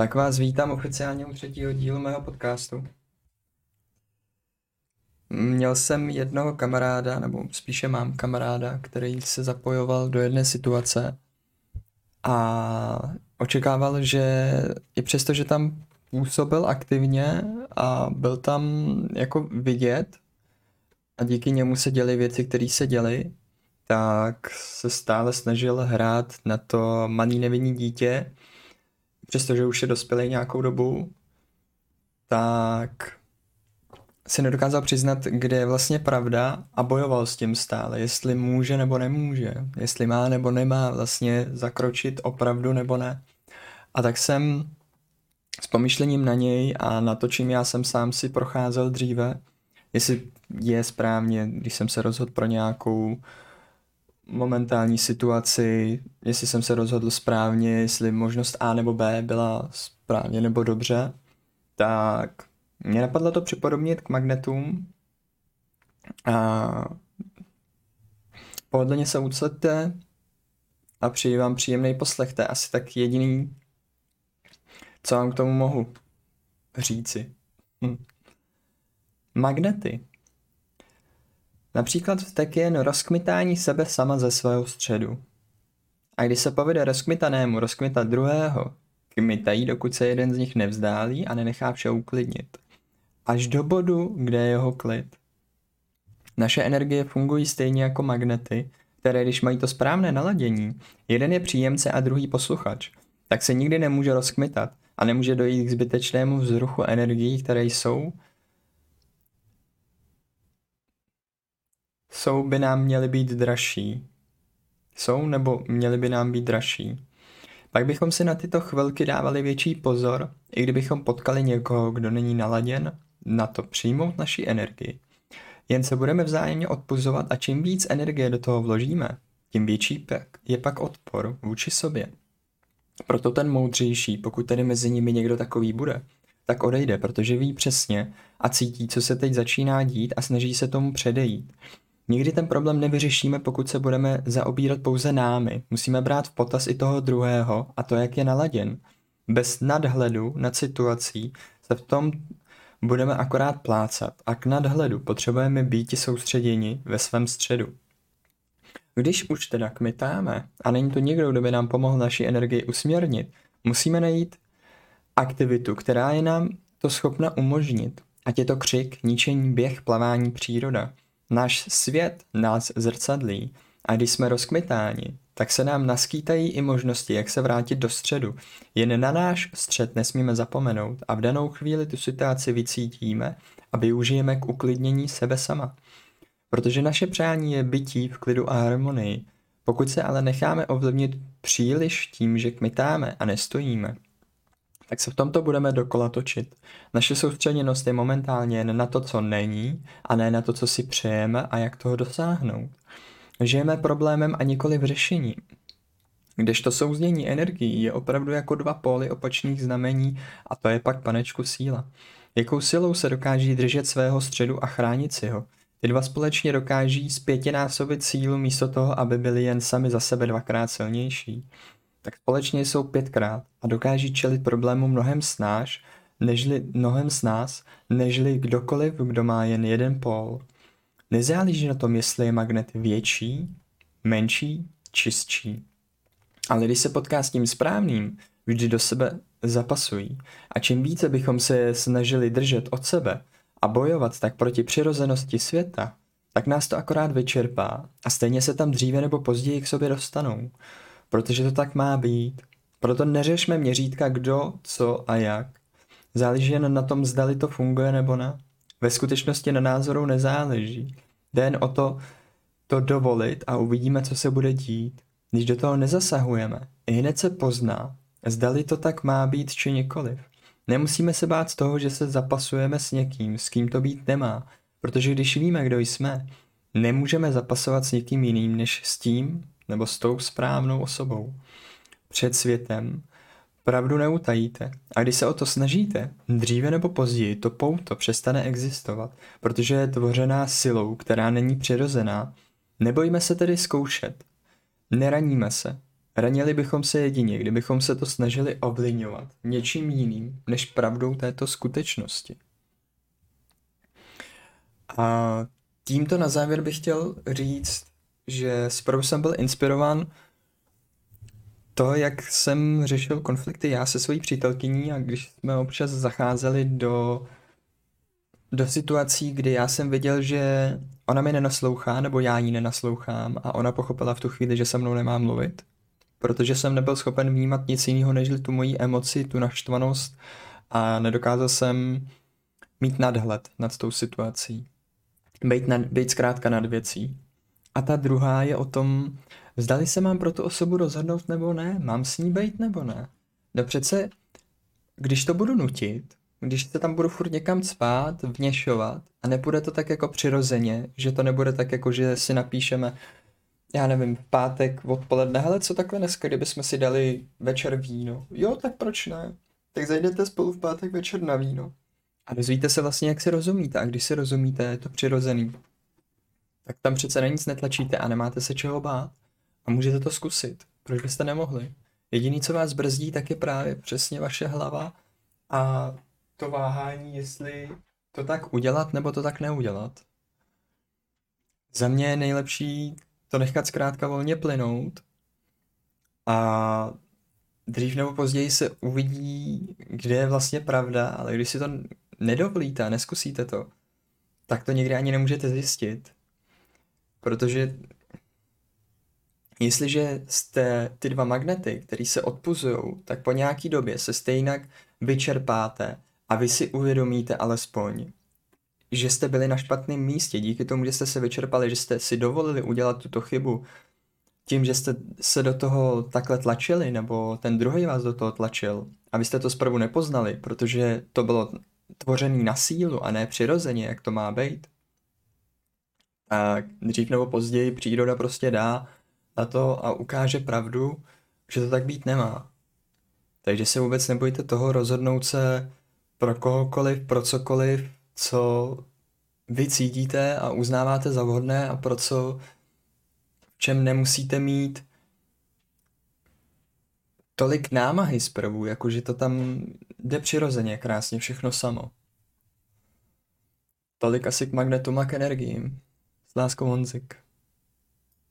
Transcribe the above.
Tak vás vítám oficiálně u třetího dílu mého podcastu. Měl jsem jednoho kamaráda, nebo spíše mám kamaráda, který se zapojoval do jedné situace a očekával, že i přesto, že tam působil aktivně a byl tam jako vidět a díky němu se děly věci, které se děly, tak se stále snažil hrát na to malý nevinný dítě, přestože už je dospělý nějakou dobu, tak si nedokázal přiznat, kde je vlastně pravda a bojoval s tím stále, jestli může nebo nemůže, jestli má nebo nemá vlastně zakročit opravdu nebo ne. A tak jsem s pomyšlením na něj a na to, čím já jsem sám si procházel dříve, jestli je správně, když jsem se rozhodl pro nějakou momentální situaci, jestli jsem se rozhodl správně, jestli možnost A nebo B byla správně nebo dobře, tak mě napadlo to připodobnit k magnetům a pohodlně se uclete a přeji vám příjemný poslech. To je asi tak jediný, co vám k tomu mohu říci. Hm. Magnety. Například vtek je rozkmitání sebe sama ze svého středu. A když se povede rozkmitanému rozkmitat druhého, kmitají, dokud se jeden z nich nevzdálí a nenechá vše uklidnit. Až do bodu, kde je jeho klid. Naše energie fungují stejně jako magnety, které když mají to správné naladění, jeden je příjemce a druhý posluchač, tak se nikdy nemůže rozkmitat a nemůže dojít k zbytečnému vzruchu energií, které jsou jsou by nám měly být dražší. Jsou nebo měly by nám být dražší. Pak bychom si na tyto chvilky dávali větší pozor, i kdybychom potkali někoho, kdo není naladěn na to přijmout naši energii. Jen se budeme vzájemně odpuzovat a čím víc energie do toho vložíme, tím větší pak je pak odpor vůči sobě. Proto ten moudřejší, pokud tedy mezi nimi někdo takový bude, tak odejde, protože ví přesně a cítí, co se teď začíná dít a snaží se tomu předejít. Nikdy ten problém nevyřešíme, pokud se budeme zaobírat pouze námi. Musíme brát v potaz i toho druhého a to, jak je naladěn. Bez nadhledu nad situací se v tom budeme akorát plácat a k nadhledu potřebujeme být soustředěni ve svém středu. Když už teda kmitáme a není to někdo, kdo by nám pomohl naši energii usměrnit, musíme najít aktivitu, která je nám to schopna umožnit. Ať je to křik, ničení, běh, plavání, příroda. Náš svět nás zrcadlí a když jsme rozkmitáni, tak se nám naskýtají i možnosti, jak se vrátit do středu. Jen na náš střed nesmíme zapomenout a v danou chvíli tu situaci vycítíme a využijeme k uklidnění sebe sama. Protože naše přání je bytí v klidu a harmonii. Pokud se ale necháme ovlivnit příliš tím, že kmitáme a nestojíme, tak se v tomto budeme dokola točit. Naše soustředěnost je momentálně jen na to, co není, a ne na to, co si přejeme a jak toho dosáhnout. Žijeme problémem a nikoli v řešení. Kdežto souznění energií je opravdu jako dva póly opačných znamení a to je pak panečku síla. Jakou silou se dokáží držet svého středu a chránit si ho. Ty dva společně dokáží zpětinásobit sílu místo toho, aby byli jen sami za sebe dvakrát silnější tak společně jsou pětkrát a dokáží čelit problému mnohem snáš, nežli, mnohem s nás, nežli kdokoliv, kdo má jen jeden pól. Nezáleží na tom, jestli je magnet větší, menší, čistší. Ale když se potká s tím správným, vždy do sebe zapasují. A čím více bychom se snažili držet od sebe a bojovat tak proti přirozenosti světa, tak nás to akorát vyčerpá a stejně se tam dříve nebo později k sobě dostanou protože to tak má být. Proto neřešme měřítka kdo, co a jak. Záleží jen na tom, zdali to funguje nebo ne. Ve skutečnosti na názoru nezáleží. Jde jen o to, to dovolit a uvidíme, co se bude dít. Když do toho nezasahujeme, i hned se pozná, zdali to tak má být či nikoliv. Nemusíme se bát z toho, že se zapasujeme s někým, s kým to být nemá, protože když víme, kdo jsme, nemůžeme zapasovat s někým jiným než s tím, nebo s tou správnou osobou. Před světem pravdu neutajíte. A když se o to snažíte, dříve nebo později to pouto přestane existovat, protože je tvořená silou, která není přirozená. Nebojíme se tedy zkoušet. Neraníme se. Ranili bychom se jedině, kdybychom se to snažili ovlivňovat něčím jiným, než pravdou této skutečnosti. A tímto na závěr bych chtěl říct, že zprvu jsem byl inspirován to, jak jsem řešil konflikty já se svojí přítelkyní a když jsme občas zacházeli do, do situací, kdy já jsem viděl, že ona mi nenaslouchá, nebo já jí nenaslouchám a ona pochopila v tu chvíli, že se mnou nemá mluvit, protože jsem nebyl schopen vnímat nic jiného, než tu moji emoci, tu naštvanost a nedokázal jsem mít nadhled nad tou situací. Být, nad, být zkrátka nad věcí. A ta druhá je o tom, zdali se mám pro tu osobu rozhodnout nebo ne, mám s ní být nebo ne. No přece, když to budu nutit, když se tam budu furt někam spát, vněšovat a nebude to tak jako přirozeně, že to nebude tak jako, že si napíšeme, já nevím, v pátek odpoledne, hele, co takhle dneska, kdybychom si dali večer víno. Jo, tak proč ne? Tak zajdete spolu v pátek večer na víno. A dozvíte se vlastně, jak si rozumíte. A když si rozumíte, je to přirozený. Tak tam přece na nic netlačíte a nemáte se čeho bát. A můžete to zkusit. Proč byste nemohli? Jediný, co vás brzdí, tak je právě přesně vaše hlava a to váhání, jestli to tak udělat nebo to tak neudělat. Za mě je nejlepší to nechat zkrátka volně plynout a dřív nebo později se uvidí, kde je vlastně pravda, ale když si to nedovolíte a neskusíte to, tak to někdy ani nemůžete zjistit. Protože jestliže jste ty dva magnety, které se odpuzují, tak po nějaký době se stejně vyčerpáte a vy si uvědomíte alespoň, že jste byli na špatném místě díky tomu, že jste se vyčerpali, že jste si dovolili udělat tuto chybu, tím, že jste se do toho takhle tlačili, nebo ten druhý vás do toho tlačil, a vy jste to zprvu nepoznali, protože to bylo tvořený na sílu a ne přirozeně, jak to má být. A dřív nebo později příroda prostě dá na to a ukáže pravdu, že to tak být nemá. Takže se vůbec nebojte toho rozhodnout se pro kohokoliv, pro cokoliv, co vy cítíte a uznáváte za vhodné a pro co, v čem nemusíte mít tolik námahy zprvu, jakože to tam jde přirozeně krásně všechno samo. Tolik asi k magnetům a k energiím. S láskou Honzik.